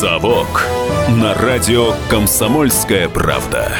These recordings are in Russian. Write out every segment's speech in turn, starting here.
«Совок» на радио «Комсомольская правда».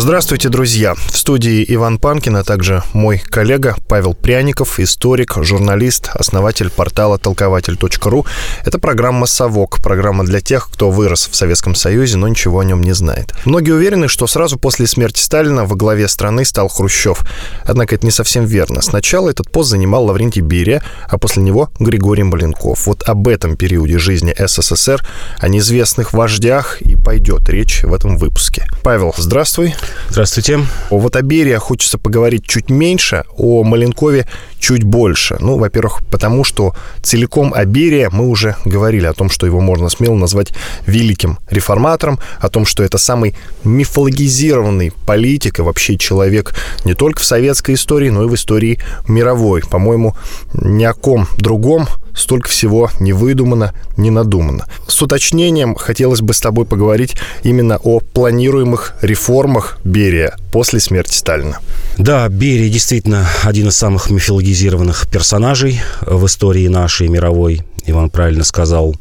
Здравствуйте, друзья! В студии Иван Панкин, а также мой коллега Павел Пряников, историк, журналист, основатель портала толкователь.ру. Это программа «Совок», программа для тех, кто вырос в Советском Союзе, но ничего о нем не знает. Многие уверены, что сразу после смерти Сталина во главе страны стал Хрущев. Однако это не совсем верно. Сначала этот пост занимал Лаврентий Берия, а после него Григорий Маленков. Вот об этом периоде жизни СССР, о неизвестных вождях и пойдет речь в этом выпуске. Павел, здравствуй. Здравствуйте. Вот о Берия хочется поговорить чуть меньше, о Маленкове чуть больше. Ну, во-первых, потому что целиком о Берия мы уже говорили о том, что его можно смело назвать великим реформатором, о том, что это самый мифологизированный политик и вообще человек не только в советской истории, но и в истории мировой. По-моему, ни о ком другом столько всего не выдумано, не надумано. С уточнением хотелось бы с тобой поговорить именно о планируемых реформах Берия после смерти Сталина. Да, Берия действительно один из самых мифологизированных персонажей в истории нашей мировой. Иван правильно сказал.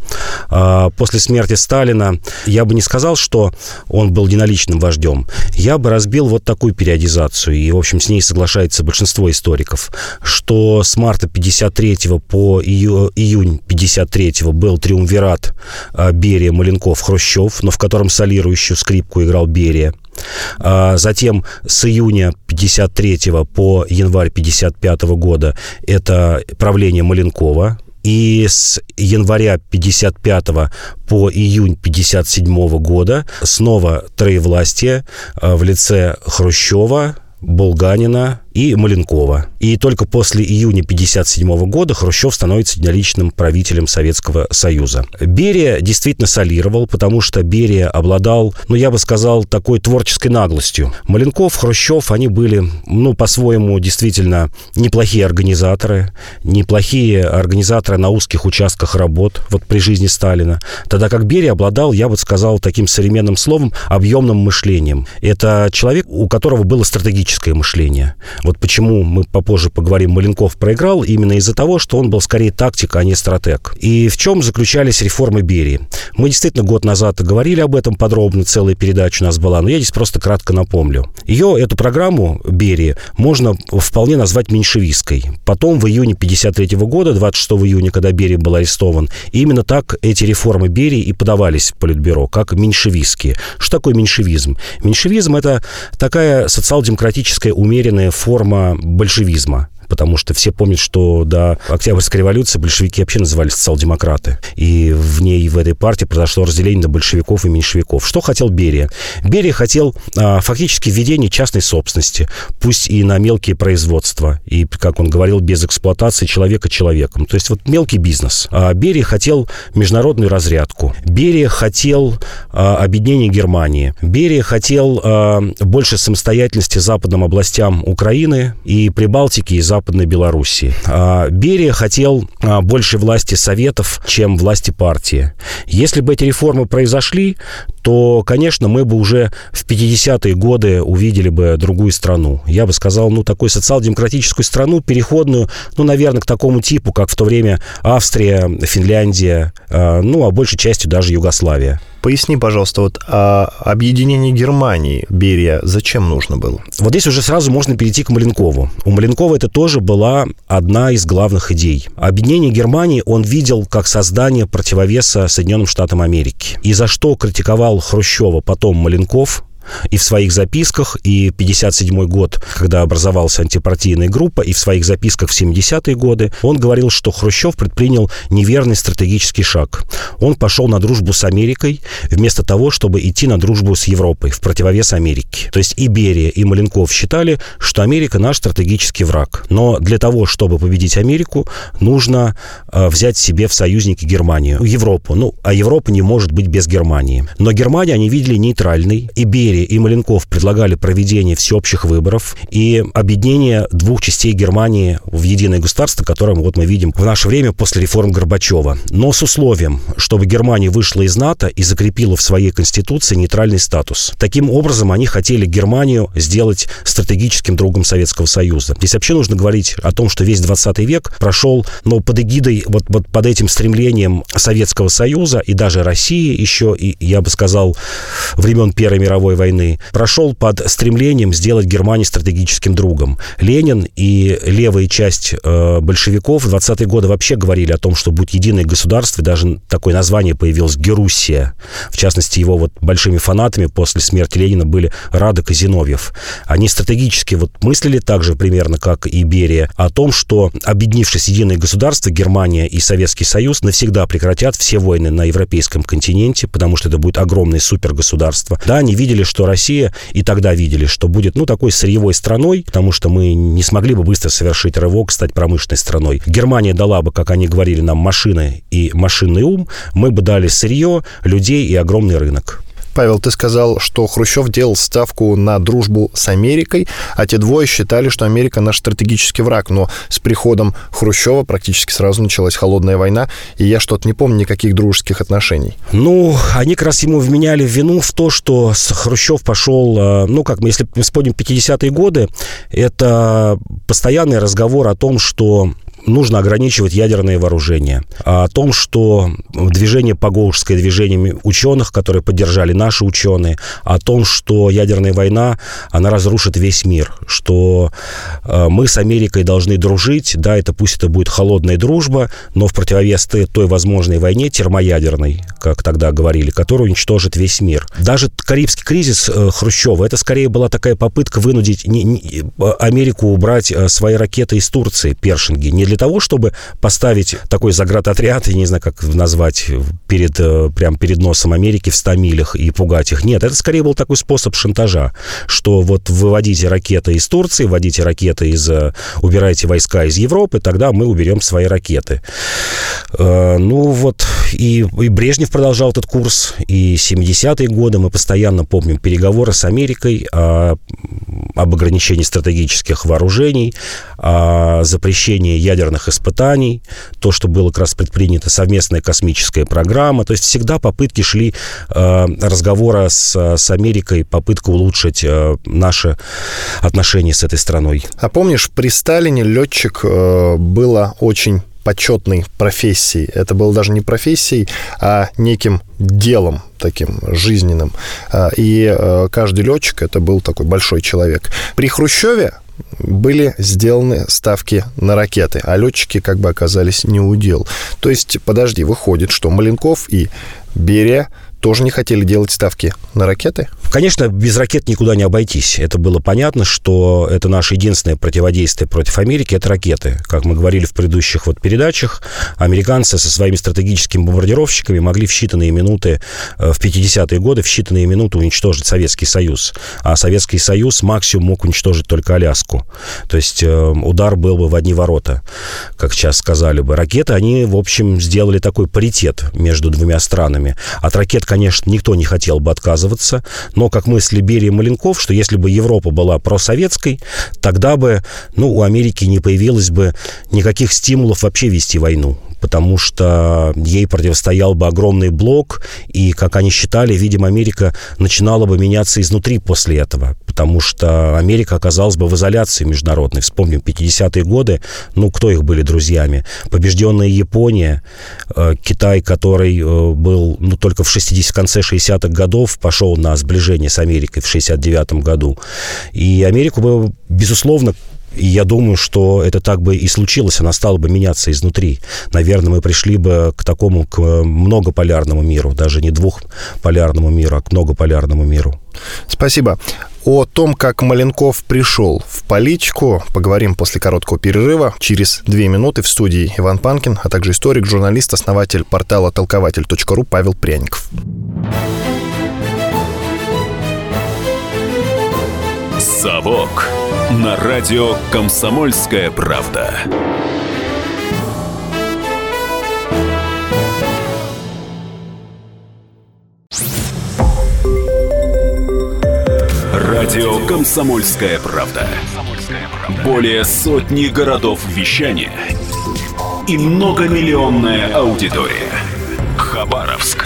А, после смерти Сталина я бы не сказал, что он был единоличным вождем. Я бы разбил вот такую периодизацию, и, в общем, с ней соглашается большинство историков, что с марта 53 по ию, июнь 53 был триумвират а, Берия, Маленков, Хрущев, но в котором солирующую скрипку играл Берия. А, затем с июня 53 по январь 55 года это правление Маленкова, и с января 55 по июнь 57 года снова троевластие в лице Хрущева, Булганина и Маленкова. И только после июня 1957 года Хрущев становится единоличным правителем Советского Союза. Берия действительно солировал, потому что Берия обладал, ну, я бы сказал, такой творческой наглостью. Маленков, Хрущев, они были, ну, по-своему, действительно неплохие организаторы, неплохие организаторы на узких участках работ, вот при жизни Сталина. Тогда как Берия обладал, я бы сказал, таким современным словом, объемным мышлением. Это человек, у которого было стратегическое мышление. Вот почему мы попозже поговорим, Маленков проиграл, именно из-за того, что он был скорее тактик, а не стратег. И в чем заключались реформы Берии? Мы действительно год назад говорили об этом подробно, целая передача у нас была, но я здесь просто кратко напомню. Ее, эту программу Берии, можно вполне назвать меньшевистской. Потом, в июне 53 года, 26 июня, когда Берия был арестован, именно так эти реформы Берии и подавались в Политбюро, как меньшевистские. Что такое меньшевизм? Меньшевизм – это такая социал-демократическая умеренная форма форма большевизма потому что все помнят, что до Октябрьской революции большевики вообще назывались социал-демократы. И в ней, в этой партии произошло разделение на большевиков и меньшевиков. Что хотел Берия? Берия хотел а, фактически введение частной собственности, пусть и на мелкие производства, и, как он говорил, без эксплуатации человека человеком. То есть вот мелкий бизнес. А Берия хотел международную разрядку. Берия хотел а, объединение Германии. Берия хотел а, больше самостоятельности западным областям Украины и Прибалтики, и Западной Западной Белоруссии. А, Берия хотел а, больше власти Советов, чем власти партии. Если бы эти реформы произошли, то, конечно, мы бы уже в 50-е годы увидели бы другую страну. Я бы сказал, ну, такую социал-демократическую страну, переходную, ну, наверное, к такому типу, как в то время Австрия, Финляндия, а, ну, а большей частью даже Югославия. Поясни, пожалуйста, вот а объединение Германии Берия зачем нужно было? Вот здесь уже сразу можно перейти к Маленкову. У Маленкова это тоже была одна из главных идей. Объединение Германии он видел как создание противовеса Соединенным Штатам Америки. И за что критиковал Хрущева потом Маленков, и в своих записках, и 57 год, когда образовалась антипартийная группа, и в своих записках в 70-е годы, он говорил, что Хрущев предпринял неверный стратегический шаг. Он пошел на дружбу с Америкой вместо того, чтобы идти на дружбу с Европой в противовес Америке. То есть и Берия, и Маленков считали, что Америка наш стратегический враг. Но для того, чтобы победить Америку, нужно э, взять себе в союзники Германию, Европу. Ну, а Европа не может быть без Германии. Но Германию они видели нейтральной, и Берия Берия и Маленков предлагали проведение всеобщих выборов и объединение двух частей Германии в единое государство, которое вот мы видим в наше время после реформ Горбачева. Но с условием, чтобы Германия вышла из НАТО и закрепила в своей конституции нейтральный статус. Таким образом, они хотели Германию сделать стратегическим другом Советского Союза. Здесь вообще нужно говорить о том, что весь 20 век прошел, но под эгидой, вот, вот под этим стремлением Советского Союза и даже России еще, и я бы сказал, времен Первой мировой войны, прошел под стремлением сделать Германию стратегическим другом. Ленин и левая часть э, большевиков в 20-е годы вообще говорили о том, что будет единое государство, даже такое название появилось Геруссия. В частности, его вот большими фанатами после смерти Ленина были Радок и Зиновьев. Они стратегически вот мыслили так же примерно, как и Берия, о том, что, объединившись единое государство, Германия и Советский Союз навсегда прекратят все войны на европейском континенте, потому что это будет огромное супергосударство. Да, они видели, что Россия, и тогда видели, что будет, ну, такой сырьевой страной, потому что мы не смогли бы быстро совершить рывок, стать промышленной страной. Германия дала бы, как они говорили, нам машины и машинный ум, мы бы дали сырье, людей и огромный рынок. Павел, ты сказал, что Хрущев делал ставку на дружбу с Америкой, а те двое считали, что Америка наш стратегический враг. Но с приходом Хрущева практически сразу началась холодная война, и я что-то не помню никаких дружеских отношений. Ну, они как раз ему вменяли вину в то, что Хрущев пошел, э, ну, как мы, если вспомним 50-е годы, это постоянный разговор о том, что нужно ограничивать ядерные вооружения. А о том, что движение Погоушское, движение ученых, которые поддержали наши ученые, о том, что ядерная война, она разрушит весь мир, что э, мы с Америкой должны дружить, да, это пусть это будет холодная дружба, но в противовес той возможной войне термоядерной, как тогда говорили, которая уничтожит весь мир. Даже Карибский кризис э, Хрущева, это скорее была такая попытка вынудить не, Америку убрать э, свои ракеты из Турции, Першинги, не для для того, чтобы поставить такой заградотряд, я не знаю, как назвать, перед, э, прям перед носом Америки в 100 милях и пугать их. Нет, это скорее был такой способ шантажа, что вот выводите ракеты из Турции, вводите ракеты из... Э, убирайте войска из Европы, тогда мы уберем свои ракеты. Э, ну вот, и, и Брежнев продолжал этот курс, и 70-е годы мы постоянно помним переговоры с Америкой о, об ограничении стратегических вооружений, о запрещении ядерных испытаний, то, что было как раз предпринято совместная космическая программа. То есть всегда попытки шли э, разговора с, с Америкой, попытка улучшить э, наши отношения с этой страной. А помнишь, при Сталине летчик э, было очень почетной профессией. Это было даже не профессией, а неким делом таким жизненным. А, и э, каждый летчик это был такой большой человек. При Хрущеве были сделаны ставки на ракеты, а летчики как бы оказались не удел. То есть, подожди, выходит, что Маленков и Берия тоже не хотели делать ставки на ракеты? Конечно, без ракет никуда не обойтись. Это было понятно, что это наше единственное противодействие против Америки, это ракеты. Как мы говорили в предыдущих вот передачах, американцы со своими стратегическими бомбардировщиками могли в считанные минуты, э, в 50-е годы, в считанные минуты уничтожить Советский Союз. А Советский Союз максимум мог уничтожить только Аляску. То есть э, удар был бы в одни ворота, как сейчас сказали бы. Ракеты, они, в общем, сделали такой паритет между двумя странами. От ракет, конечно, никто не хотел бы отказываться, но, как мысли Берия Маленков, что если бы Европа была просоветской, тогда бы ну, у Америки не появилось бы никаких стимулов вообще вести войну потому что ей противостоял бы огромный блок, и, как они считали, видимо, Америка начинала бы меняться изнутри после этого, потому что Америка оказалась бы в изоляции международной. Вспомним 50-е годы, ну, кто их были друзьями? Побежденная Япония, э, Китай, который э, был, ну, только в 60, в конце 60-х годов пошел на сближение с Америкой в 69 году. И Америку бы, безусловно, и я думаю, что это так бы и случилось, она стала бы меняться изнутри. Наверное, мы пришли бы к такому, к многополярному миру, даже не двухполярному миру, а к многополярному миру. Спасибо. О том, как Маленков пришел в политику, поговорим после короткого перерыва. Через две минуты в студии Иван Панкин, а также историк, журналист, основатель портала толкователь.ру Павел Пряников. «Совок» на радио «Комсомольская правда». Радио «Комсомольская правда». Более сотни городов вещания и многомиллионная аудитория. Хабаровск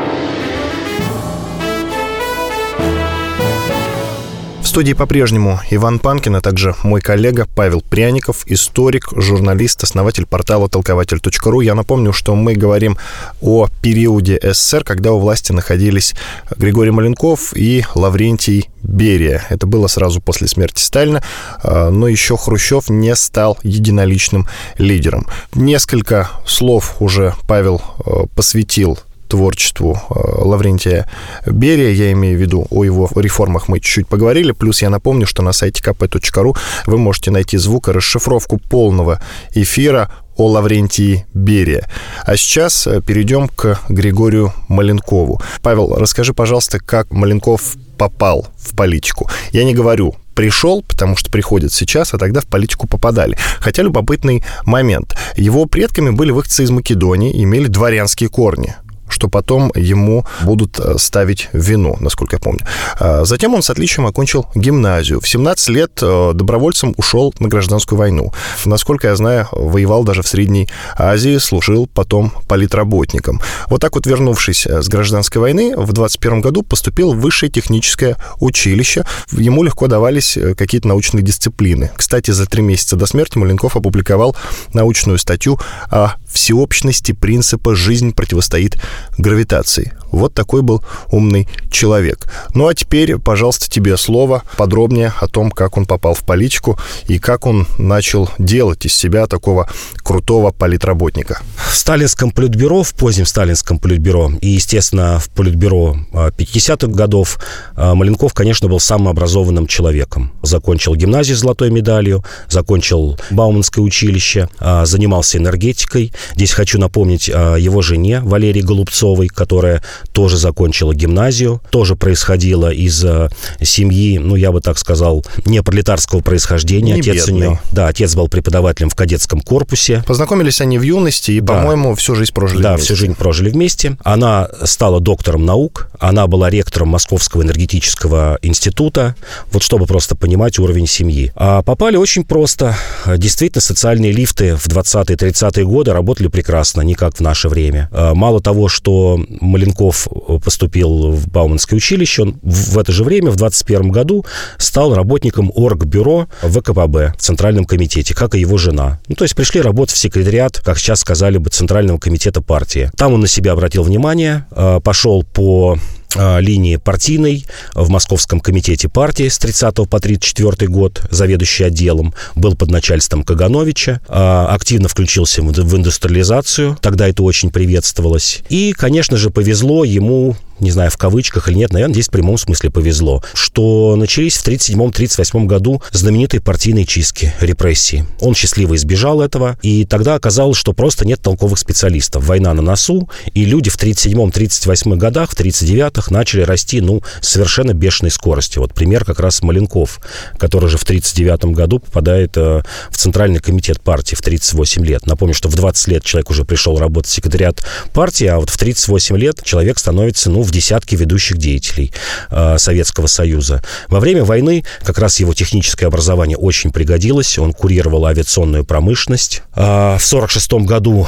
Студии по-прежнему Иван Панкин, а также мой коллега Павел Пряников, историк, журналист, основатель портала толкователь.ру. Я напомню, что мы говорим о периоде СССР, когда у власти находились Григорий Маленков и Лаврентий Берия. Это было сразу после смерти Сталина, а, но еще Хрущев не стал единоличным лидером. Несколько слов уже Павел а, посвятил творчеству э, Лаврентия Берия, я имею в виду о его реформах мы чуть-чуть поговорили, плюс я напомню, что на сайте kp.ru вы можете найти звук и расшифровку полного эфира о Лаврентии Берия. А сейчас э, перейдем к Григорию Маленкову. Павел, расскажи, пожалуйста, как Маленков попал в политику. Я не говорю пришел, потому что приходит сейчас, а тогда в политику попадали. Хотя любопытный момент. Его предками были выходцы из Македонии, имели дворянские корни что потом ему будут э, ставить вину, насколько я помню. А затем он с отличием окончил гимназию. В 17 лет э, добровольцем ушел на гражданскую войну. Насколько я знаю, воевал даже в Средней Азии, служил потом политработником. Вот так вот, вернувшись э, с гражданской войны, в 21 году поступил в высшее техническое училище. Ему легко давались какие-то научные дисциплины. Кстати, за три месяца до смерти Маленков опубликовал научную статью о всеобщности принципа «жизнь противостоит гравитации». Вот такой был умный человек. Ну а теперь, пожалуйста, тебе слово подробнее о том, как он попал в политику и как он начал делать из себя такого крутого политработника. В сталинском политбюро, в позднем сталинском политбюро и, естественно, в политбюро 50-х а, годов а, Маленков, конечно, был самым образованным человеком. Закончил гимназию с золотой медалью, закончил Бауманское училище, а, занимался энергетикой. Здесь хочу напомнить его жене Валерии Голубцовой, которая тоже закончила гимназию, тоже происходила из э, семьи, ну, я бы так сказал, не пролетарского происхождения. Не отец бедный. у нее, да, отец был преподавателем в кадетском корпусе. Познакомились они в юности и, да. по-моему, всю жизнь прожили да, вместе. всю жизнь прожили вместе. Она стала доктором наук, она была ректором Московского энергетического института, вот чтобы просто понимать уровень семьи. А попали очень просто. Действительно, социальные лифты в 20-30-е годы работали прекрасно, не как в наше время. А мало того, что Маленков поступил в Бауманское училище, он в это же время, в 21 году, стал работником оргбюро ВКПБ в Центральном комитете, как и его жена. Ну, то есть пришли работать в секретариат, как сейчас сказали бы, Центрального комитета партии. Там он на себя обратил внимание, э, пошел по линии партийной в Московском комитете партии с 30 по 34 год, заведующий отделом, был под начальством Кагановича, а, активно включился в индустриализацию, тогда это очень приветствовалось. И, конечно же, повезло ему не знаю, в кавычках или нет, наверное, здесь в прямом смысле повезло, что начались в 1937-1938 году знаменитые партийные чистки, репрессии. Он счастливо избежал этого, и тогда оказалось, что просто нет толковых специалистов. Война на носу, и люди в 1937-1938 годах, в 1939-х начали расти, ну, совершенно бешеной скоростью. Вот пример как раз Маленков, который же в 1939 году попадает э, в Центральный комитет партии в 38 лет. Напомню, что в 20 лет человек уже пришел работать в секретариат партии, а вот в 38 лет человек становится, ну, в в десятки ведущих деятелей э, Советского Союза. Во время войны как раз его техническое образование очень пригодилось. Он курировал авиационную промышленность. Э, в 1946 году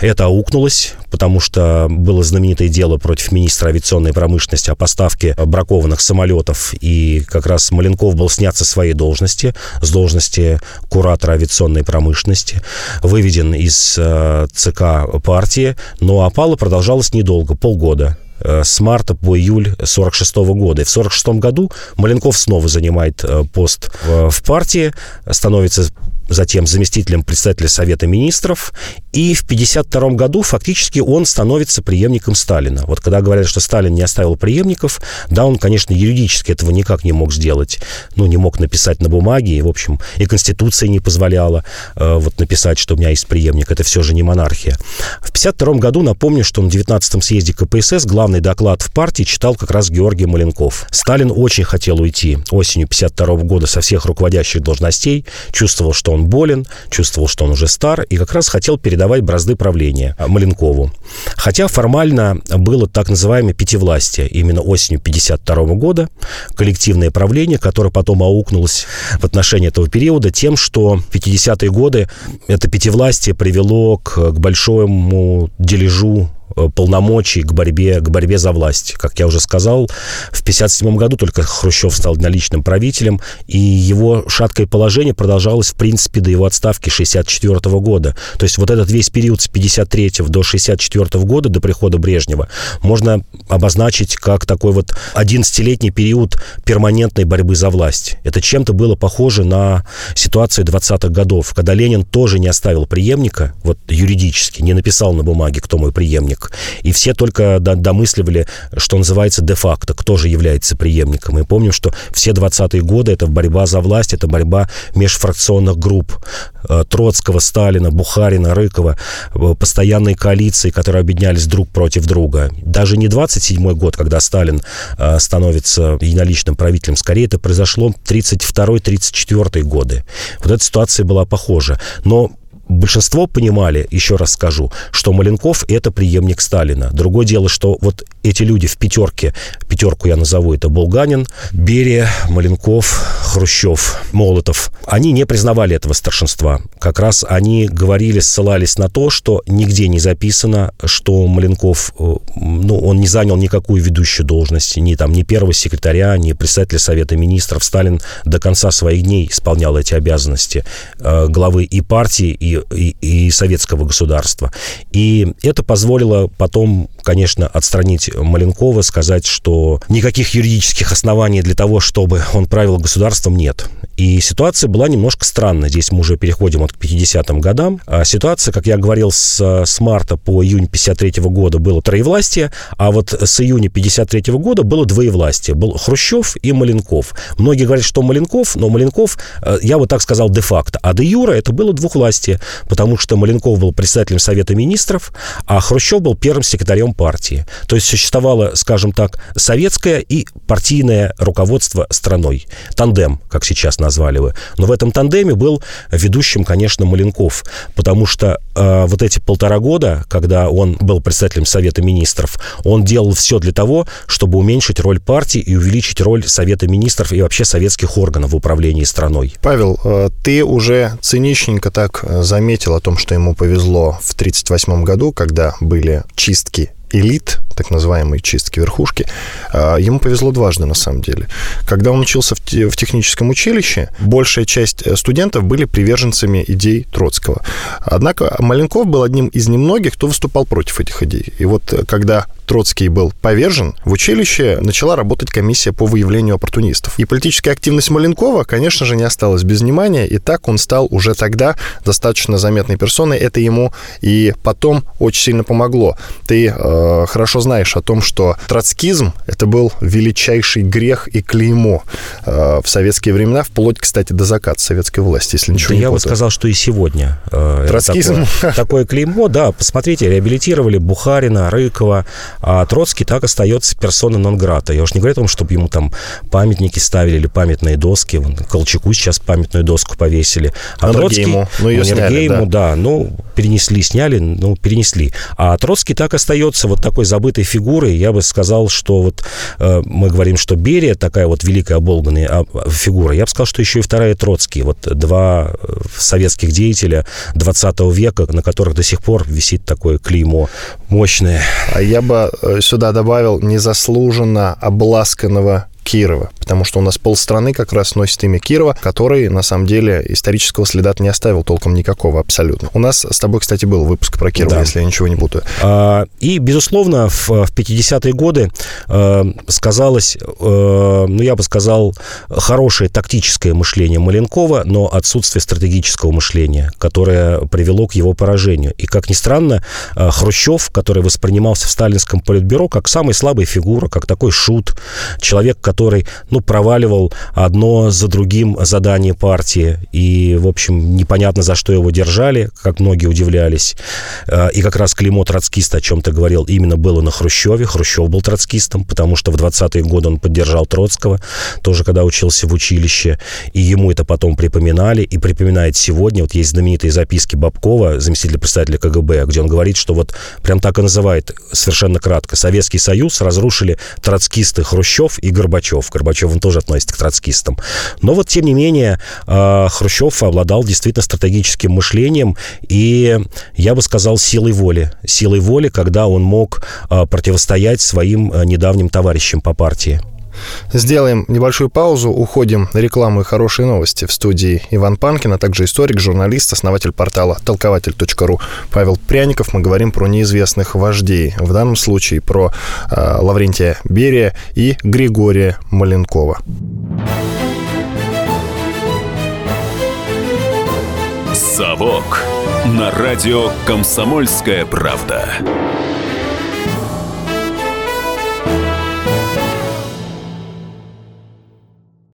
это аукнулось, потому что было знаменитое дело против министра авиационной промышленности о поставке бракованных самолетов, и как раз Маленков был снят со своей должности, с должности куратора авиационной промышленности, выведен из э, ЦК партии, но опала продолжалась недолго, полгода. Э, с марта по июль 46 года. И в 46 году Маленков снова занимает э, пост в партии, становится затем заместителем председателя Совета министров, и в 1952 году фактически он становится преемником Сталина. Вот когда говорят, что Сталин не оставил преемников, да, он, конечно, юридически этого никак не мог сделать, ну, не мог написать на бумаге, и, в общем, и Конституция не позволяла э, вот написать, что у меня есть преемник, это все же не монархия. В 1952 году, напомню, что на 19-м съезде КПСС главный доклад в партии читал как раз Георгий Маленков. Сталин очень хотел уйти осенью 1952 года со всех руководящих должностей, чувствовал, что он болен, чувствовал, что он уже стар, и как раз хотел передавать бразды правления Маленкову. Хотя формально было так называемое пятивластие. Именно осенью 1952 года коллективное правление, которое потом аукнулось в отношении этого периода тем, что в 50-е годы это пятивластие привело к, к большому дележу полномочий к борьбе, к борьбе за власть. Как я уже сказал, в 1957 году только Хрущев стал одноличным правителем, и его шаткое положение продолжалось, в принципе, до его отставки 1964 года. То есть вот этот весь период с 1953 до 1964 года, до прихода Брежнева, можно обозначить как такой вот 11-летний период перманентной борьбы за власть. Это чем-то было похоже на ситуацию 20-х годов, когда Ленин тоже не оставил преемника, вот юридически, не написал на бумаге, кто мой преемник, и все только домысливали, что называется, де-факто, кто же является преемником. Мы помним, что все 20-е годы это борьба за власть, это борьба межфракционных групп. Э, Троцкого, Сталина, Бухарина, Рыкова, э, постоянные коалиции, которые объединялись друг против друга. Даже не 27-й год, когда Сталин э, становится единоличным правителем, скорее это произошло 32-34 годы. Вот эта ситуация была похожа. Но большинство понимали, еще раз скажу, что Маленков – это преемник Сталина. Другое дело, что вот эти люди в пятерке, пятерку я назову, это Булганин, Берия, Маленков, Хрущев, Молотов, они не признавали этого старшинства. Как раз они говорили, ссылались на то, что нигде не записано, что Маленков, э, ну, он не занял никакую ведущую должность, ни там, ни первого секретаря, ни председателя Совета Министров. Сталин до конца своих дней исполнял эти обязанности э, главы и партии, и и, и, советского государства. И это позволило потом, конечно, отстранить Маленкова, сказать, что никаких юридических оснований для того, чтобы он правил государством, нет. И ситуация была немножко странная. Здесь мы уже переходим вот к 50-м годам. А ситуация, как я говорил, с, с марта по июнь 53 -го года было троевластие, а вот с июня 53 -го года было двоевластие. Был Хрущев и Маленков. Многие говорят, что Маленков, но Маленков, э, я вот так сказал, де-факто. А де юра это было двухвластие потому что Маленков был председателем Совета Министров, а Хрущев был первым секретарем партии. То есть существовало, скажем так, советское и партийное руководство страной. Тандем, как сейчас назвали вы. Но в этом тандеме был ведущим, конечно, Маленков, потому что э, вот эти полтора года, когда он был председателем Совета Министров, он делал все для того, чтобы уменьшить роль партии и увеличить роль Совета Министров и вообще советских органов в управлении страной. Павел, э, ты уже циничненько так э, заметил о том, что ему повезло в 1938 году, когда были чистки элит, так называемые чистки верхушки, а, ему повезло дважды, на самом деле. Когда он учился в техническом училище, большая часть э, студентов были приверженцами идей Троцкого. Однако Маленков был одним из немногих, кто выступал против этих идей. И вот э, когда Троцкий был повержен, в училище начала работать комиссия по выявлению оппортунистов. И политическая активность Маленкова, конечно же, не осталась без внимания, и так он стал уже тогда достаточно заметной персоной. Это ему и потом очень сильно помогло. Ты э, хорошо знаешь о том, что троцкизм — это был величайший грех и клеймо э, в советские времена, вплоть, кстати, до заката советской власти, если ничего да не я путаю. бы сказал, что и сегодня. Э, Троцкизм? Такое, такое клеймо, да, посмотрите, реабилитировали Бухарина, Рыкова, а Троцкий так остается персоной нон-грата. Я уж не говорю о том, чтобы ему там памятники ставили или памятные доски. Вон, Колчаку сейчас памятную доску повесили. А Троцкий... Ну, ее сняли, да. да. Ну, перенесли, сняли, ну, перенесли. А Троцкий так остается вот такой забытой фигурой. Я бы сказал, что вот э, мы говорим, что Берия такая вот великая оболганная а, фигура. Я бы сказал, что еще и вторая Троцкий. Вот два э, советских деятеля 20 века, на которых до сих пор висит такое клеймо мощное. А я бы Э, сюда добавил незаслуженно обласканного Кирова. потому что у нас полстраны как раз носит имя Кирова, который, на самом деле, исторического следа не оставил толком никакого абсолютно. У нас с тобой, кстати, был выпуск про Кирова, да. если я ничего не путаю. А, и, безусловно, в, в 50-е годы э, сказалось, э, ну, я бы сказал, хорошее тактическое мышление Маленкова, но отсутствие стратегического мышления, которое привело к его поражению. И, как ни странно, э, Хрущев, который воспринимался в сталинском политбюро как самая слабая фигура, как такой шут, человек, который, ну, проваливал одно за другим задание партии, и, в общем, непонятно, за что его держали, как многие удивлялись. Э, и как раз клеймо троцкиста, о чем ты говорил, именно было на Хрущеве. Хрущев был троцкистом, потому что в 20-е годы он поддержал Троцкого, тоже когда учился в училище, и ему это потом припоминали, и припоминает сегодня. Вот есть знаменитые записки Бабкова, заместителя председателя КГБ, где он говорит, что вот прям так и называет совершенно кратко. Советский Союз разрушили троцкисты Хрущев и Горбачев. Горбачев он тоже относится к троцкистам. Но вот, тем не менее, а, Хрущев обладал действительно стратегическим мышлением и, я бы сказал, силой воли. Силой воли, когда он мог а, противостоять своим а, недавним товарищам по партии. Сделаем небольшую паузу, уходим на рекламу и хорошие новости. В студии Иван Панкин, а также историк, журналист, основатель портала толкователь.ру Павел Пряников. Мы говорим про неизвестных вождей. В данном случае про э, Лаврентия Берия и Григория Маленкова. «Совок» на радио «Комсомольская правда».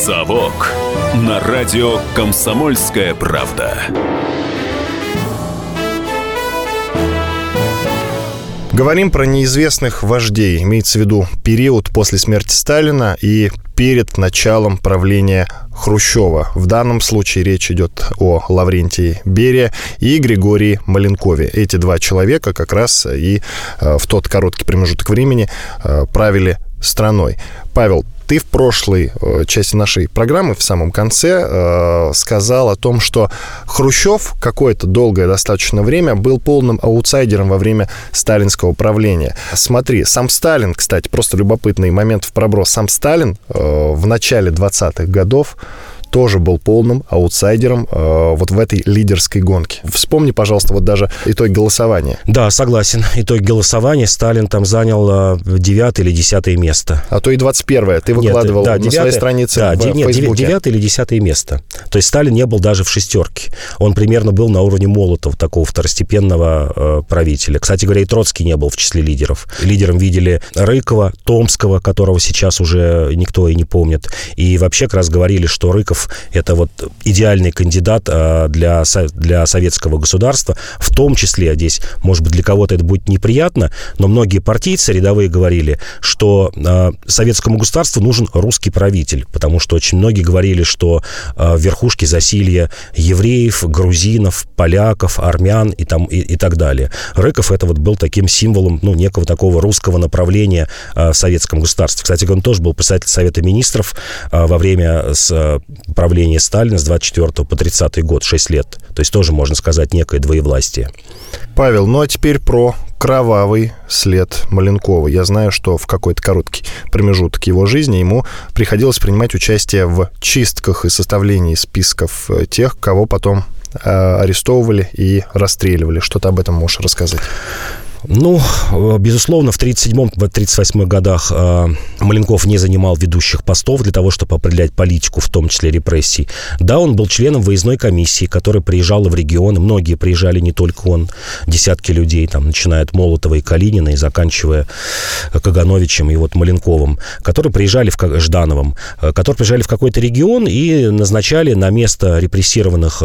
«Совок» на радио «Комсомольская правда». Говорим про неизвестных вождей. Имеется в виду период после смерти Сталина и перед началом правления Хрущева. В данном случае речь идет о Лаврентии Берия и Григории Маленкове. Эти два человека как раз и э, в тот короткий промежуток времени э, правили страной. Павел, ты в прошлой э, части нашей программы, в самом конце, э, сказал о том, что Хрущев какое-то долгое достаточно время был полным аутсайдером во время сталинского правления. Смотри, сам Сталин, кстати, просто любопытный момент в проброс, сам Сталин э, в начале 20-х годов тоже был полным аутсайдером э, вот в этой лидерской гонке. Вспомни, пожалуйста, вот даже итог голосования. Да, согласен. Итог голосования Сталин там занял э, девятое или десятое место. А то и двадцать первое. Ты выкладывал нет, да, на 9, своей странице да, в нет, Фейсбуке. девятое или десятое место. То есть Сталин не был даже в шестерке. Он примерно был на уровне Молотова, такого второстепенного э, правителя. Кстати говоря, и Троцкий не был в числе лидеров. Лидером видели Рыкова, Томского, которого сейчас уже никто и не помнит. И вообще как раз говорили, что Рыков это вот идеальный кандидат а, для, для советского государства, в том числе здесь, может быть, для кого-то это будет неприятно, но многие партийцы рядовые говорили, что а, советскому государству нужен русский правитель, потому что очень многие говорили, что а, в верхушке засилья евреев, грузинов, поляков, армян и, там, и, и так далее. Рыков это вот был таким символом ну, некого такого русского направления в советском государстве. Кстати, он тоже был председатель Совета министров во время с правления Сталина с 24 по 30 год, 6 лет. То есть тоже, можно сказать, некое двоевластие. Павел, ну а теперь про кровавый след Маленкова. Я знаю, что в какой-то короткий промежуток его жизни ему приходилось принимать участие в чистках и составлении списков э, тех, кого потом э, арестовывали и расстреливали. Что ты об этом можешь рассказать? Ну, э, безусловно, в 1937-1938 годах э, Маленков не занимал ведущих постов для того, чтобы определять политику, в том числе репрессий. Да, он был членом выездной комиссии, которая приезжала в регионы. Многие приезжали, не только он. Десятки людей, там, начиная от Молотова и Калинина и заканчивая Кагановичем и вот Маленковым, которые приезжали в Ждановым, э, которые приезжали в какой-то регион и назначали на место репрессированных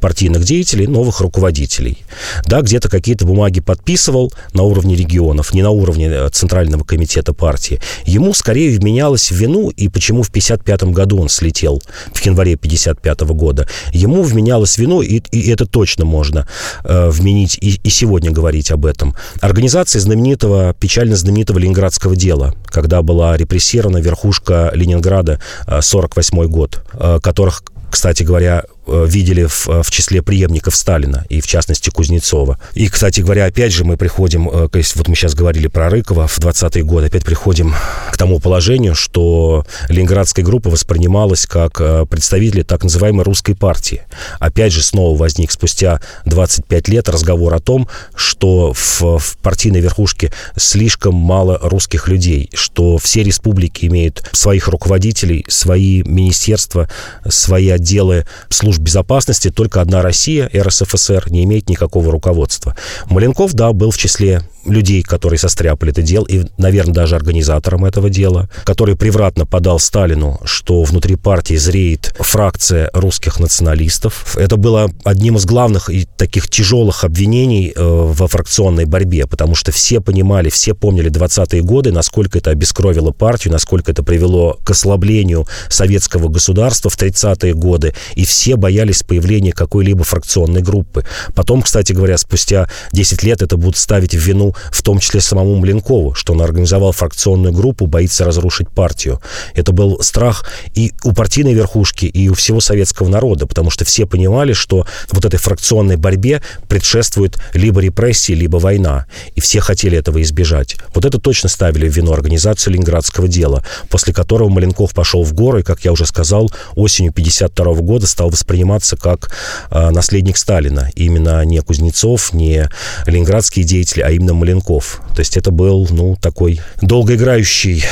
партийных деятелей новых руководителей. Да, где-то какие-то бумаги подписывал, на уровне регионов, не на уровне э, Центрального комитета партии, ему скорее вменялось в вину, и почему в 1955 году он слетел, в январе 1955 года, ему вменялось вину, и, и это точно можно э, вменить, и, и сегодня говорить об этом. Организация знаменитого, печально знаменитого ленинградского дела, когда была репрессирована верхушка Ленинграда, 48 э, год, э, которых кстати говоря, видели в, э, в числе преемников Сталина, и в частности Кузнецова. И, кстати говоря, опять же мы приходим, э, то есть вот мы сейчас говорили про Рыкова в 20-е годы, опять приходим к тому положению, что Ленинградская группа воспринималась как представители так называемой русской партии. Опять же снова возник спустя 25 лет разговор о том, что в, в партийной верхушке слишком мало русских людей, что все республики имеют своих руководителей, свои министерства, свои отделы служб служб безопасности только одна Россия, РСФСР, не имеет никакого руководства. Маленков, да, был в числе людей, которые состряпали это дело, и, наверное, даже организатором этого дела, который превратно подал Сталину, что внутри партии зреет фракция русских националистов. Это было одним из главных и таких тяжелых обвинений э, во фракционной борьбе, потому что все понимали, все помнили 20-е годы, насколько это обескровило партию, насколько это привело к ослаблению советского государства в 30-е годы, и все боялись появления какой-либо фракционной группы. Потом, кстати говоря, спустя 10 лет это будут ставить в вину в том числе самому Маленкову, что он организовал фракционную группу, боится разрушить партию. Это был страх и у партийной верхушки, и у всего советского народа, потому что все понимали, что вот этой фракционной борьбе предшествует либо репрессии, либо война. И все хотели этого избежать. Вот это точно ставили в вину организацию Ленинградского дела, после которого Маленков пошел в горы, и, как я уже сказал, осенью 52 года стал восприниматься как э, наследник Сталина. Именно не Кузнецов, не ленинградские деятели, а именно Маленков. То есть это был, ну, такой долгоиграющий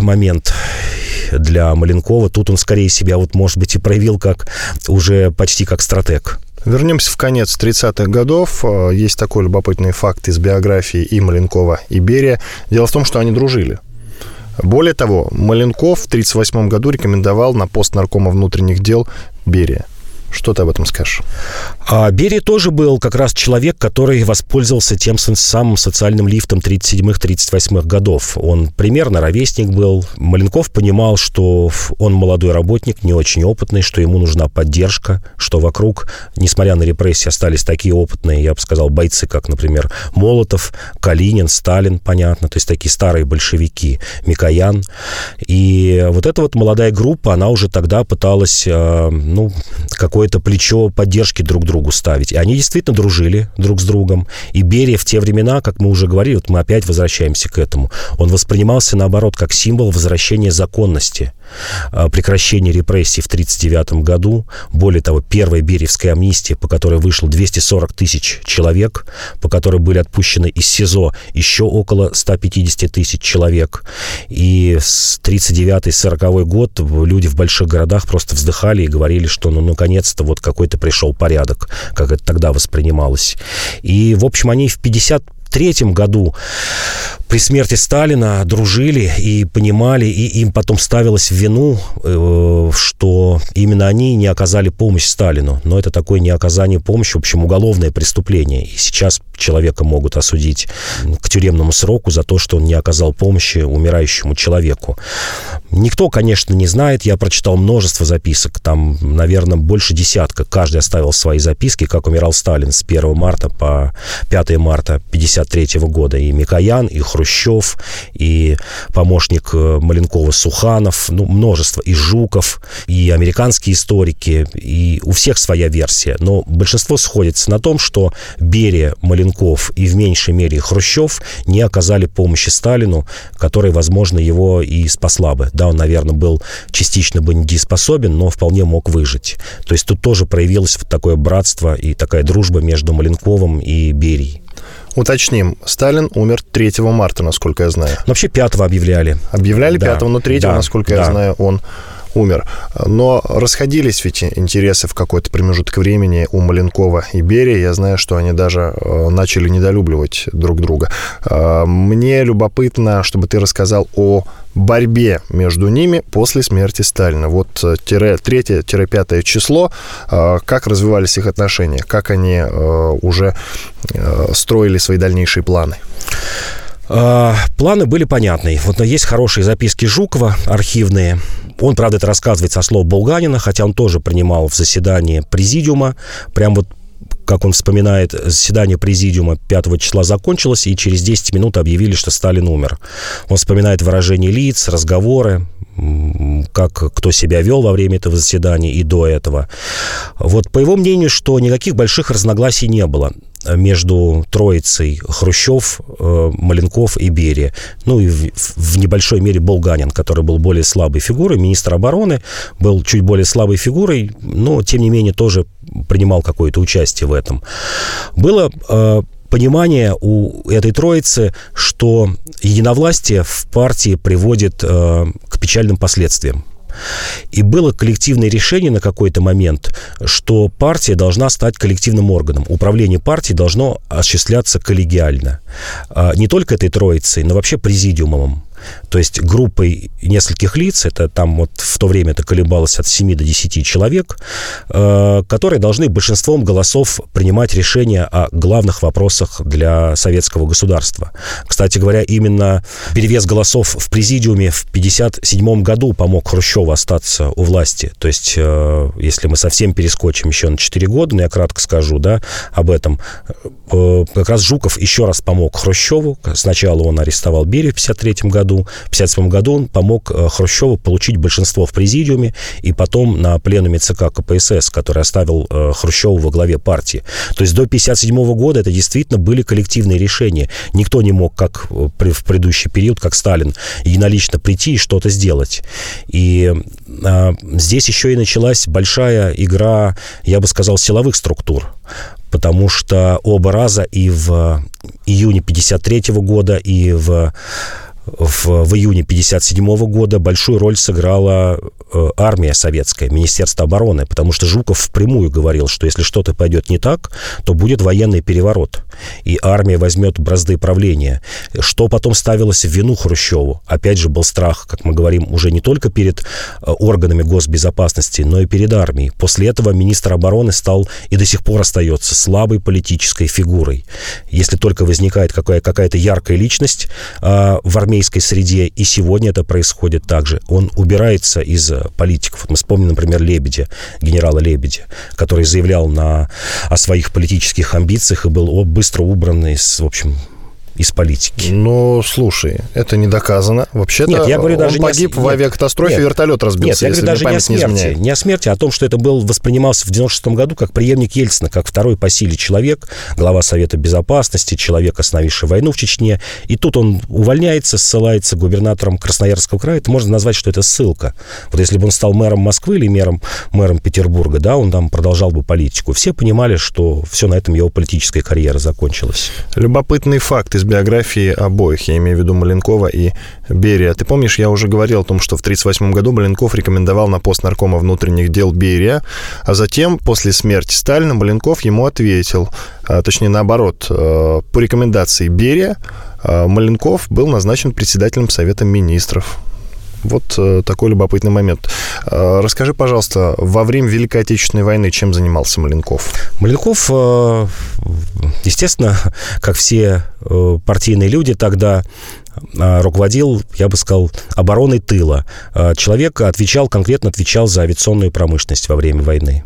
момент для Маленкова. Тут он скорее себя, вот, может быть, и проявил как уже почти как стратег. Вернемся в конец 30-х годов. Э, есть такой любопытный факт из биографии и Маленкова, и Берия. Дело в том, что они дружили. Более того, Маленков в 1938 году рекомендовал на пост наркома внутренних дел Берия. Что ты об этом скажешь? А Берия тоже был как раз человек, который воспользовался тем самым социальным лифтом 37-38 годов. Он примерно ровесник был. Маленков понимал, что он молодой работник, не очень опытный, что ему нужна поддержка, что вокруг, несмотря на репрессии, остались такие опытные, я бы сказал, бойцы, как, например, Молотов, Калинин, Сталин, понятно, то есть такие старые большевики, Микоян. И вот эта вот молодая группа, она уже тогда пыталась, э, ну, какой какое-то плечо поддержки друг другу ставить. И они действительно дружили друг с другом. И Берия в те времена, как мы уже говорили, вот мы опять возвращаемся к этому, он воспринимался, наоборот, как символ возвращения законности. Э, прекращения репрессий в 1939 году. Более того, первая Бериевская амнистия, по которой вышло 240 тысяч человек, по которой были отпущены из СИЗО еще около 150 тысяч человек. И с 1939-1940 год люди в больших городах просто вздыхали и говорили, что ну наконец-то вот какой-то пришел порядок, как это тогда воспринималось. И, в общем, они в 50 1953 году при смерти Сталина дружили и понимали, и им потом ставилось в вину, э, что именно они не оказали помощь Сталину. Но это такое не оказание помощи, в общем, уголовное преступление. И сейчас человека могут осудить к тюремному сроку за то, что он не оказал помощи умирающему человеку. Никто, конечно, не знает. Я прочитал множество записок. Там, наверное, больше десятка. Каждый оставил свои записки, как умирал Сталин с 1 марта по 5 марта 1953 года. И Микоян, и Хрущев, и помощник э, Маленкова Суханов, ну, множество. И Жуков, и американские историки. И у всех своя версия. Но большинство сходится на том, что Берия, Маленков и в меньшей мере Хрущев не оказали помощи Сталину, которая, возможно, его и спасла бы да, он, наверное, был частично бы недееспособен, но вполне мог выжить. То есть тут тоже проявилось вот такое братство и такая дружба между Маленковым и Берией. Уточним, Сталин умер 3 марта, насколько я знаю. Ну, вообще 5 объявляли. Объявляли да, 5, но 3, да, насколько да. я знаю, он умер. Но расходились ведь интересы в какой-то промежуток времени у Маленкова и Берия. Я знаю, что они даже начали недолюбливать друг друга. Мне любопытно, чтобы ты рассказал о борьбе между ними после смерти Сталина. Вот третье-пятое число, как развивались их отношения, как они уже строили свои дальнейшие планы. А, планы были понятны. Вот есть хорошие записки Жукова, архивные. Он, правда, это рассказывает со слов Булганина, хотя он тоже принимал в заседании президиума. Прям вот как он вспоминает, заседание президиума 5 числа закончилось, и через 10 минут объявили, что Сталин умер. Он вспоминает выражение лиц, разговоры, как кто себя вел во время этого заседания и до этого. Вот по его мнению, что никаких больших разногласий не было между троицей Хрущев, э, Маленков и Берия. Ну и в, в небольшой мере Болганин, который был более слабой фигурой, министр обороны, был чуть более слабой фигурой, но тем не менее тоже принимал какое-то участие в этом. Было э, понимание у этой троицы, что единовластие в партии приводит э, к печальным последствиям. И было коллективное решение на какой-то момент, что партия должна стать коллективным органом. Управление партией должно осуществляться коллегиально. А, не только этой троицей, но вообще президиумом то есть группой нескольких лиц, это там вот в то время это колебалось от 7 до 10 человек, э, которые должны большинством голосов принимать решения о главных вопросах для советского государства. Кстати говоря, именно перевес голосов в президиуме в 1957 году помог Хрущеву остаться у власти. То есть, э, если мы совсем перескочим еще на 4 года, но я кратко скажу да, об этом, э, как раз Жуков еще раз помог Хрущеву. Сначала он арестовал Берию в 1953 году, году, в 1957 году он помог э, Хрущеву получить большинство в президиуме и потом на пленуме ЦК КПСС, который оставил э, Хрущеву во главе партии. То есть до 1957 года это действительно были коллективные решения. Никто не мог, как в предыдущий период, как Сталин, единолично прийти и что-то сделать. И а, здесь еще и началась большая игра, я бы сказал, силовых структур потому что оба раза и в июне 1953 года, и в в, в июне 1957 года большую роль сыграла э, армия советская, Министерство обороны, потому что Жуков впрямую говорил, что если что-то пойдет не так, то будет военный переворот, и армия возьмет бразды правления. Что потом ставилось в вину Хрущеву? Опять же, был страх, как мы говорим, уже не только перед э, органами госбезопасности, но и перед армией. После этого министр обороны стал и до сих пор остается слабой политической фигурой. Если только возникает какая- какая-то яркая личность э, в армии, армейской среде, и сегодня это происходит также. Он убирается из э, политиков. Мы вспомним, например, Лебедя, генерала Лебедя, который заявлял на, о своих политических амбициях и был быстро убран из, в общем, из политики. Ну, слушай, это не доказано. Вообще-то Нет, я говорю, даже он погиб не... в авиакатастрофе, Нет. вертолет разбился, Нет, я говорю, даже не о смерти, не, не о смерти, а о том, что это был воспринимался в 96 году как преемник Ельцина, как второй по силе человек, глава Совета Безопасности, человек, остановивший войну в Чечне. И тут он увольняется, ссылается губернатором Красноярского края. Это можно назвать, что это ссылка. Вот если бы он стал мэром Москвы или мэром, мэром Петербурга, да, он там продолжал бы политику. Все понимали, что все на этом его политическая карьера закончилась. Любопытный факт из биографии обоих, я имею в виду Маленкова и Берия. Ты помнишь, я уже говорил о том, что в 1938 году Маленков рекомендовал на пост наркома внутренних дел Берия, а затем, после смерти Сталина, Маленков ему ответил, а, точнее наоборот, э, по рекомендации Берия э, Маленков был назначен председателем Совета министров. Вот э, такой любопытный момент. Э, расскажи, пожалуйста, во время Великой Отечественной войны чем занимался Маленков? Маленков, э, естественно, как все партийные люди тогда, руководил, я бы сказал, обороной тыла. Человек отвечал, конкретно отвечал за авиационную промышленность во время войны.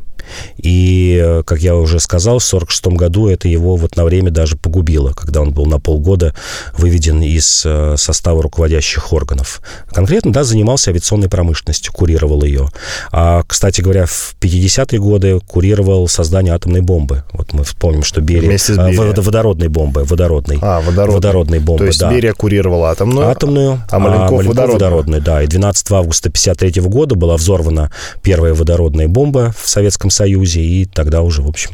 И, э, как я уже сказал, в 1946 году это его вот на время даже погубило, когда он был на полгода выведен из э, состава руководящих органов. Конкретно, да, занимался авиационной промышленностью, курировал ее. А, кстати говоря, в 50-е годы курировал создание атомной бомбы. Вот мы вспомним, что Берия... Вместе с Берия. Водородной бомбы, водородной. А, водородной. Водородной бомбы, То есть да. Берия курировал атомную, атомную а Маленков, а Маленков водородную. водородную. Да, и 12 августа 1953 года была взорвана первая водородная бомба в Советском Союзе, и тогда уже, в общем,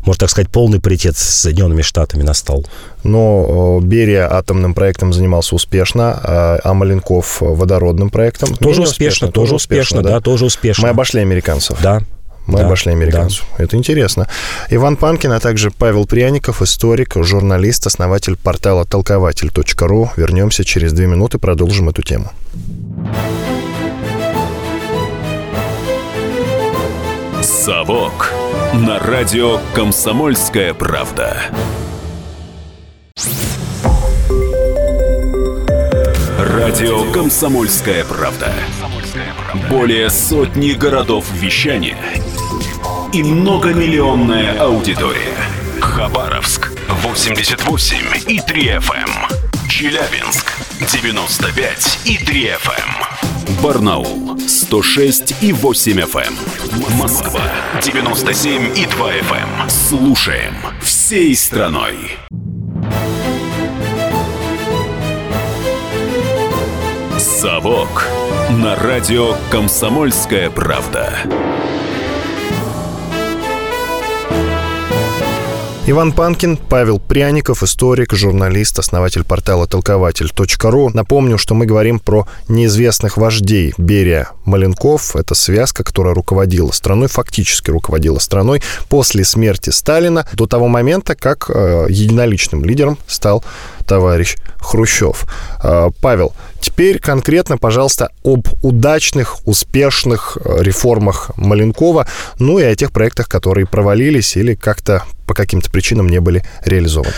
можно так сказать, полный паритет с Соединенными Штатами настал. Но Берия атомным проектом занимался успешно, а, Маленков водородным проектом. Тоже успешно, успешно, тоже успешно, да? да, тоже успешно. Мы обошли американцев. Да, мы да, обошли американцев. Да. Это интересно. Иван Панкин, а также Павел Пряников, историк, журналист, основатель портала толкователь.ру. Вернемся через две минуты, продолжим эту тему. «Совок» на радио «Комсомольская правда». Радио «Комсомольская правда». Более сотни городов вещания – и многомиллионная аудитория. Хабаровск 88 и 3 FM. Эм. Челябинск 95 и 3 FM. Эм. Барнаул 106 и 8 FM. Эм. Москва 97 и 2 FM. Слушаем всей страной. Совок на радио «Комсомольская правда». Иван Панкин, Павел Пряников, историк, журналист, основатель портала толкователь.ру. Напомню, что мы говорим про неизвестных вождей. Берия Маленков – это связка, которая руководила страной, фактически руководила страной после смерти Сталина до того момента, как э, единоличным лидером стал товарищ Хрущев. Э, Павел, теперь конкретно, пожалуйста, об удачных, успешных э, реформах Маленкова, ну и о тех проектах, которые провалились или как-то по каким-то причинам не были реализованы.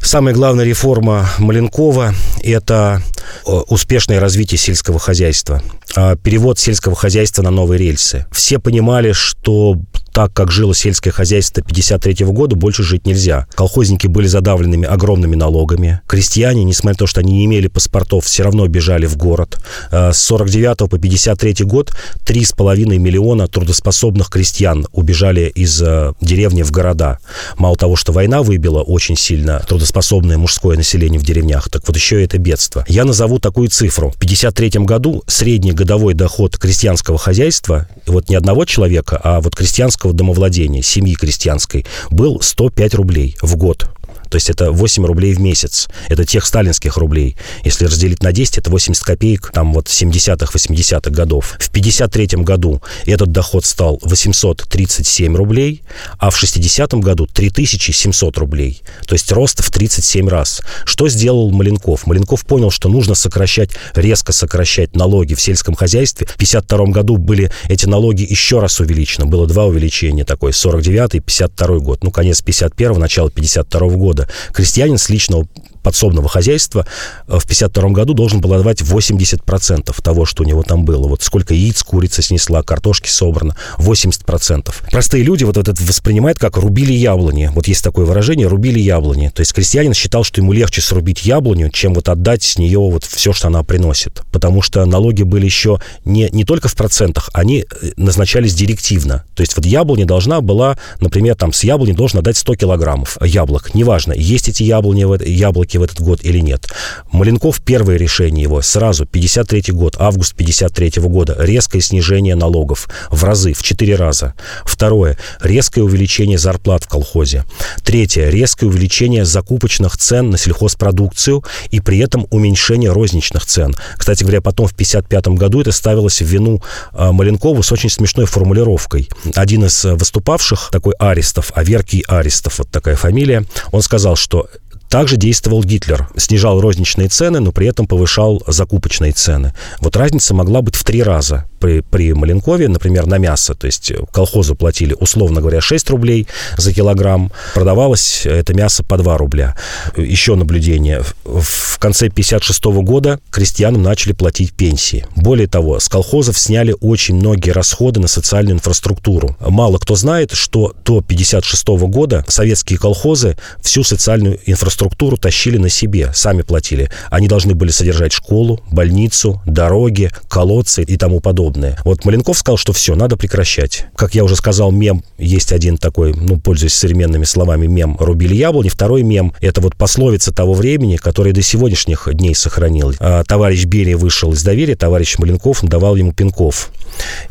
Самая главная реформа Маленкова – это э, успешное развитие сельского хозяйства, а перевод сельского хозяйства на новые рельсы. Все понимали, что так, как жило сельское хозяйство 53 года, больше жить нельзя. Колхозники были задавленными огромными налогами. Крестьяне, несмотря на то, что они не имели паспортов, все равно бежали в город. Э, с 49 по 53 год 3,5 миллиона трудоспособных крестьян убежали из э, деревни в города. Мало того, что война выбила очень сильно трудоспособное мужское население в деревнях, так вот еще и это бедство. Я назову такую цифру. В 53 году средний годовой доход крестьянского хозяйства, вот не одного человека, а вот крестьянского крестьянского домовладения, семьи крестьянской, был 105 рублей в год. То есть это 8 рублей в месяц. Это тех сталинских рублей. Если разделить на 10, это 80 копеек, там вот 70-х, 80-х годов. В 53 году этот доход стал 837 рублей, а в 60-м году 3700 рублей. То есть рост в 37 раз. Что сделал Маленков? Маленков понял, что нужно сокращать, резко сокращать налоги в сельском хозяйстве. В 52 году были эти налоги еще раз увеличены. Было два увеличения такое, 49 и 52 год. Ну, конец 51 начало 52 года года. Крестьянин с личного подсобного хозяйства э, в 52 году должен был отдавать 80% того, что у него там было. Вот сколько яиц курица снесла, картошки собрано, 80%. Простые люди вот это воспринимают как рубили яблони. Вот есть такое выражение, рубили яблони. То есть крестьянин считал, что ему легче срубить яблоню, чем вот отдать с нее вот все, что она приносит. Потому что налоги были еще не, не только в процентах, они э, назначались директивно. То есть вот яблоня должна была, например, там с яблони должен отдать 100 килограммов яблок. Неважно, есть эти яблони, яблоки в этот год или нет. Маленков, первое решение его, сразу, 53 год, август 53 года, резкое снижение налогов в разы, в 4 раза. Второе, резкое увеличение зарплат в колхозе. Третье, резкое увеличение закупочных цен на сельхозпродукцию и при этом уменьшение розничных цен. Кстати говоря, потом в 55 году это ставилось в вину а, Маленкову с очень смешной формулировкой. Один из выступавших, такой Аристов, Аверкий Аристов, вот такая фамилия, он сказал, что также действовал Гитлер. Снижал розничные цены, но при этом повышал закупочные цены. Вот разница могла быть в три раза при, при Маленкове, например, на мясо. То есть колхозы платили, условно говоря, 6 рублей за килограмм. Продавалось это мясо по 2 рубля. Еще наблюдение. В конце 56 года крестьянам начали платить пенсии. Более того, с колхозов сняли очень многие расходы на социальную инфраструктуру. Мало кто знает, что до 56 года советские колхозы всю социальную инфраструктуру структуру тащили на себе, сами платили. Они должны были содержать школу, больницу, дороги, колодцы и тому подобное. Вот Маленков сказал, что все, надо прекращать. Как я уже сказал, мем, есть один такой, ну, пользуясь современными словами, мем «рубили яблони». Второй мем – это вот пословица того времени, которая до сегодняшних дней сохранилась. А, товарищ Берия вышел из доверия, товарищ Маленков надавал ему пинков.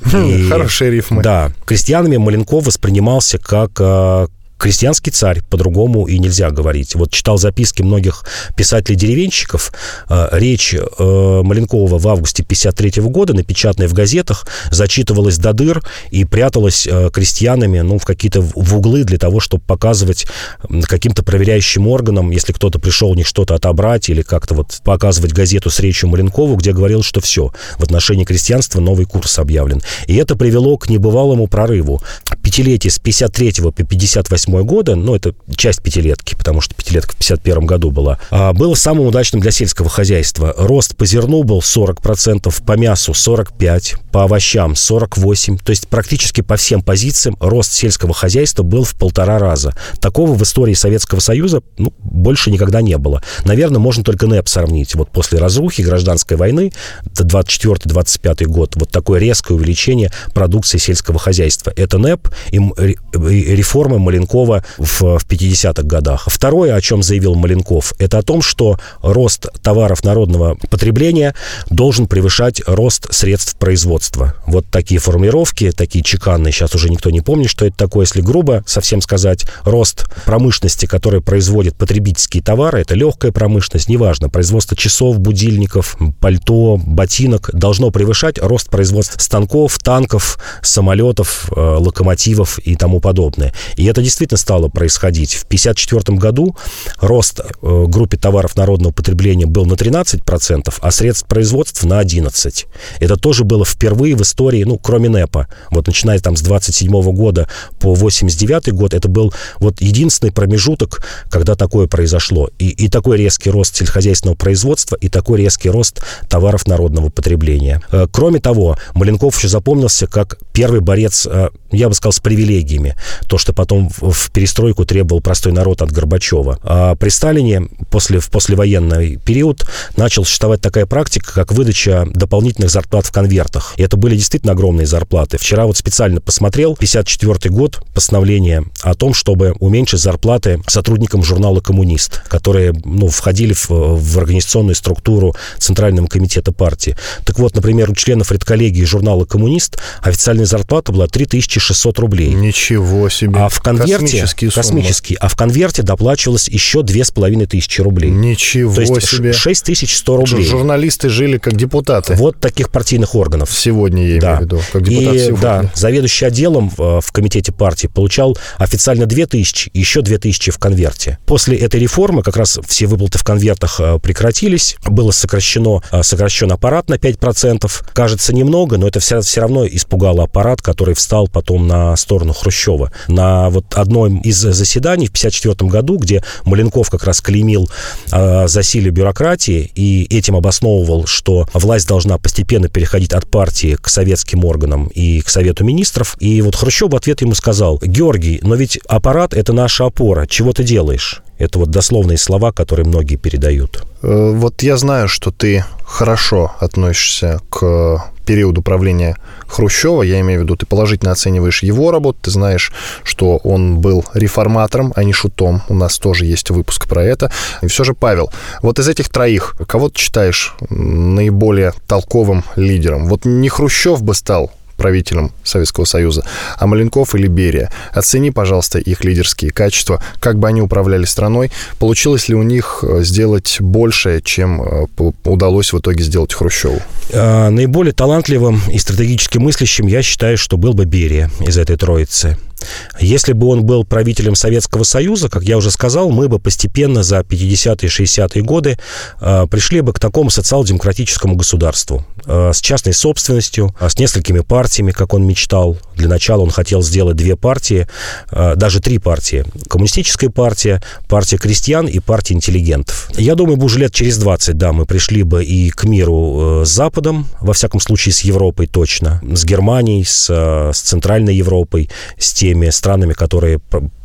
Хм, и, Хорошие рифмы. Да. Крестьянами Маленков воспринимался как а, крестьянский царь, по-другому и нельзя говорить. Вот читал записки многих писателей-деревенщиков. Э, речь э, Маленкова в августе 53 года, напечатанная в газетах, зачитывалась до дыр и пряталась э, крестьянами ну, в какие-то в углы для того, чтобы показывать каким-то проверяющим органам, если кто-то пришел у них что-то отобрать или как-то вот показывать газету с речью Маленкову, где говорил, что все, в отношении крестьянства новый курс объявлен. И это привело к небывалому прорыву. Пятилетие с 53 по 58 1958 года, ну, это часть пятилетки, потому что пятилетка в 51 году была, а, было самым удачным для сельского хозяйства. Рост по зерну был 40%, по мясу 45%, по овощам 48%. То есть практически по всем позициям рост сельского хозяйства был в полтора раза. Такого в истории Советского Союза ну, больше никогда не было. Наверное, можно только НЭП сравнить. Вот после разрухи, гражданской войны, 24-25 год, вот такое резкое увеличение продукции сельского хозяйства. Это НЭП и реформы Маленкова Маленкова в, в 50-х годах. Второе, о чем заявил Маленков, это о том, что рост товаров народного потребления должен превышать рост средств производства. Вот такие формулировки, такие чеканные, сейчас уже никто не помнит, что это такое, если грубо совсем сказать, рост промышленности, которая производит потребительские товары, это легкая промышленность, неважно, производство часов, будильников, пальто, ботинок, должно превышать рост производства станков, танков, самолетов, э, локомотивов и тому подобное. И это действительно действительно стало происходить. В 1954 году рост э, группе товаров народного потребления был на 13%, а средств производства на 11%. Это тоже было впервые в истории, ну, кроме НЭПа. Вот начиная там с 27 года по 89 год, это был вот единственный промежуток, когда такое произошло. И, и такой резкий рост сельскохозяйственного производства, и такой резкий рост товаров народного потребления. Э, кроме того, Маленков еще запомнился как первый борец, э, я бы сказал, с привилегиями. То, что потом в перестройку требовал простой народ от Горбачева. А при Сталине после, в послевоенный период начал существовать такая практика, как выдача дополнительных зарплат в конвертах. И это были действительно огромные зарплаты. Вчера вот специально посмотрел, 54 год, постановление о том, чтобы уменьшить зарплаты сотрудникам журнала «Коммунист», которые ну, входили в, в организационную структуру Центрального комитета партии. Так вот, например, у членов редколлегии журнала «Коммунист» официальная зарплата была 3600 рублей. Ничего себе. А в конверте космические, космические а в конверте доплачивалось еще две с половиной тысячи рублей. Ничего То есть себе. 6100 рублей. Журналисты жили как депутаты. Вот таких партийных органов. Сегодня я имею да. в виду, как депутат И, да, заведующий отделом в, в комитете партии получал официально 2000, еще 2000 в конверте. После этой реформы как раз все выплаты в конвертах э, прекратились, было сокращено, э, сокращен аппарат на 5%. Кажется немного, но это все, все равно испугало аппарат, который встал потом на сторону Хрущева. На вот одном из заседаний в 1954 году, где Маленков как раз клеймил э, засилие бюрократии и этим обосновывал, что власть должна постепенно переходить от партии к советским органам и к Совету министров. И вот Хрущев в ответ ему сказал, Георгий, но ведь аппарат — это наша опора, чего ты делаешь? Это вот дословные слова, которые многие передают. Э, вот я знаю, что ты хорошо относишься к периоду правления Хрущева, я имею в виду, ты положительно оцениваешь его работу, ты знаешь, что он был реформатором, а не шутом. У нас тоже есть выпуск про это. И все же, Павел, вот из этих троих, кого ты считаешь наиболее толковым лидером? Вот не Хрущев бы стал правителем Советского Союза, а Маленков или Берия. Оцени, пожалуйста, их лидерские качества, как бы они управляли страной, получилось ли у них э, сделать большее, чем э, удалось в итоге сделать Хрущеву? А, наиболее талантливым и стратегически мыслящим я считаю, что был бы Берия из этой троицы. Если бы он был правителем Советского Союза, как я уже сказал, мы бы постепенно за 50-е и 60-е годы э, пришли бы к такому социал-демократическому государству э, с частной собственностью, э, с несколькими партиями, как он мечтал. Для начала он хотел сделать две партии, э, даже три партии. Коммунистическая партия, партия крестьян и партия интеллигентов. Я думаю, бы уже лет через 20, да, мы пришли бы и к миру э, с Западом, во всяком случае с Европой точно, с Германией, с, э, с Центральной Европой, с теми теми странами, которые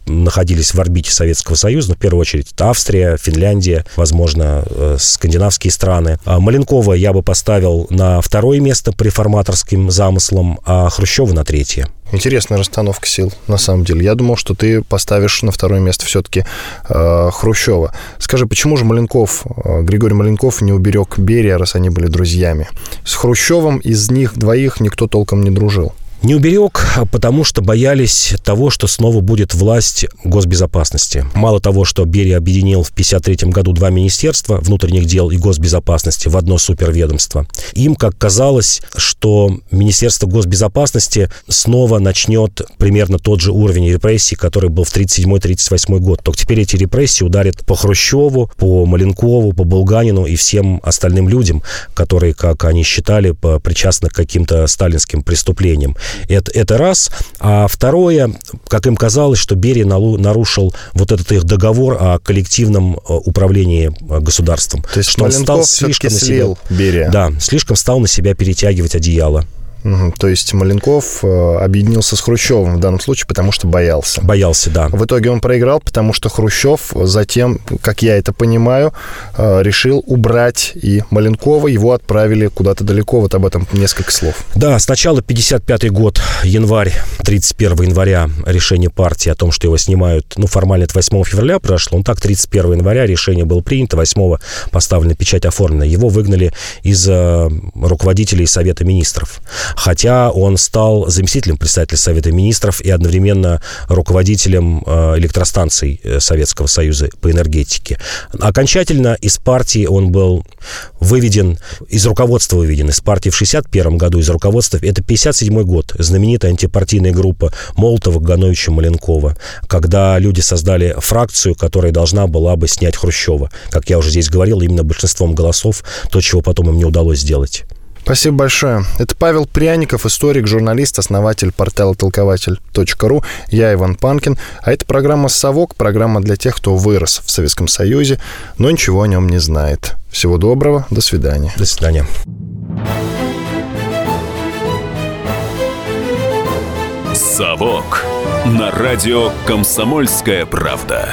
находились в орбите Советского Союза, ну, в первую очередь это Австрия, Финляндия, возможно, э, скандинавские страны. А Маленкова я бы поставил на второе место по реформаторским замыслам, а Хрущева на третье. Интересная расстановка сил, на самом деле. Я думал, что ты поставишь на второе место все-таки э, Хрущева. Скажи, почему же Маленков, э, Григорий Маленков не уберег Берия, раз они были друзьями? С Хрущевым из них двоих никто толком не дружил. Не уберег, потому что боялись того, что снова будет власть госбезопасности. Мало того, что Берия объединил в 1953 году два министерства внутренних дел и госбезопасности в одно суперведомство, им, как казалось, что Министерство госбезопасности снова начнет примерно тот же уровень репрессий, который был в 1937-1938 год. Только теперь эти репрессии ударят по Хрущеву, по Маленкову, по Булганину и всем остальным людям, которые, как они считали, причастны к каким-то сталинским преступлениям. Это, это раз. А второе, как им казалось, что Берия нарушил вот этот их договор о коллективном э, управлении э, государством. То есть что он стал слишком на себя, Берия. Да, слишком стал на себя перетягивать одеяло. Угу. То есть Маленков э, объединился с Хрущевым в данном случае, потому что боялся. Боялся, да. В итоге он проиграл, потому что Хрущев затем, как я это понимаю, э, решил убрать и Маленкова, его отправили куда-то далеко, вот об этом несколько слов. Да, сначала 55 год, январь, 31 января решение партии о том, что его снимают, ну, формально это 8 февраля прошло, он так 31 января решение было принято, 8 поставлена печать оформлена. Его выгнали из э, руководителей Совета Министров хотя он стал заместителем председателя Совета Министров и одновременно руководителем э, электростанций э, Советского Союза по энергетике. Окончательно из партии он был выведен, из руководства выведен, из партии в 61 году, из руководства, это 57 год, знаменитая антипартийная группа Молотова, Гановича, Маленкова, когда люди создали фракцию, которая должна была бы снять Хрущева. Как я уже здесь говорил, именно большинством голосов, то, чего потом им не удалось сделать. Спасибо большое. Это Павел Пряников, историк, журналист, основатель портала толкователь.ру. Я Иван Панкин. А это программа «Совок», программа для тех, кто вырос в Советском Союзе, но ничего о нем не знает. Всего доброго. До свидания. До свидания. «Совок» на радио «Комсомольская правда».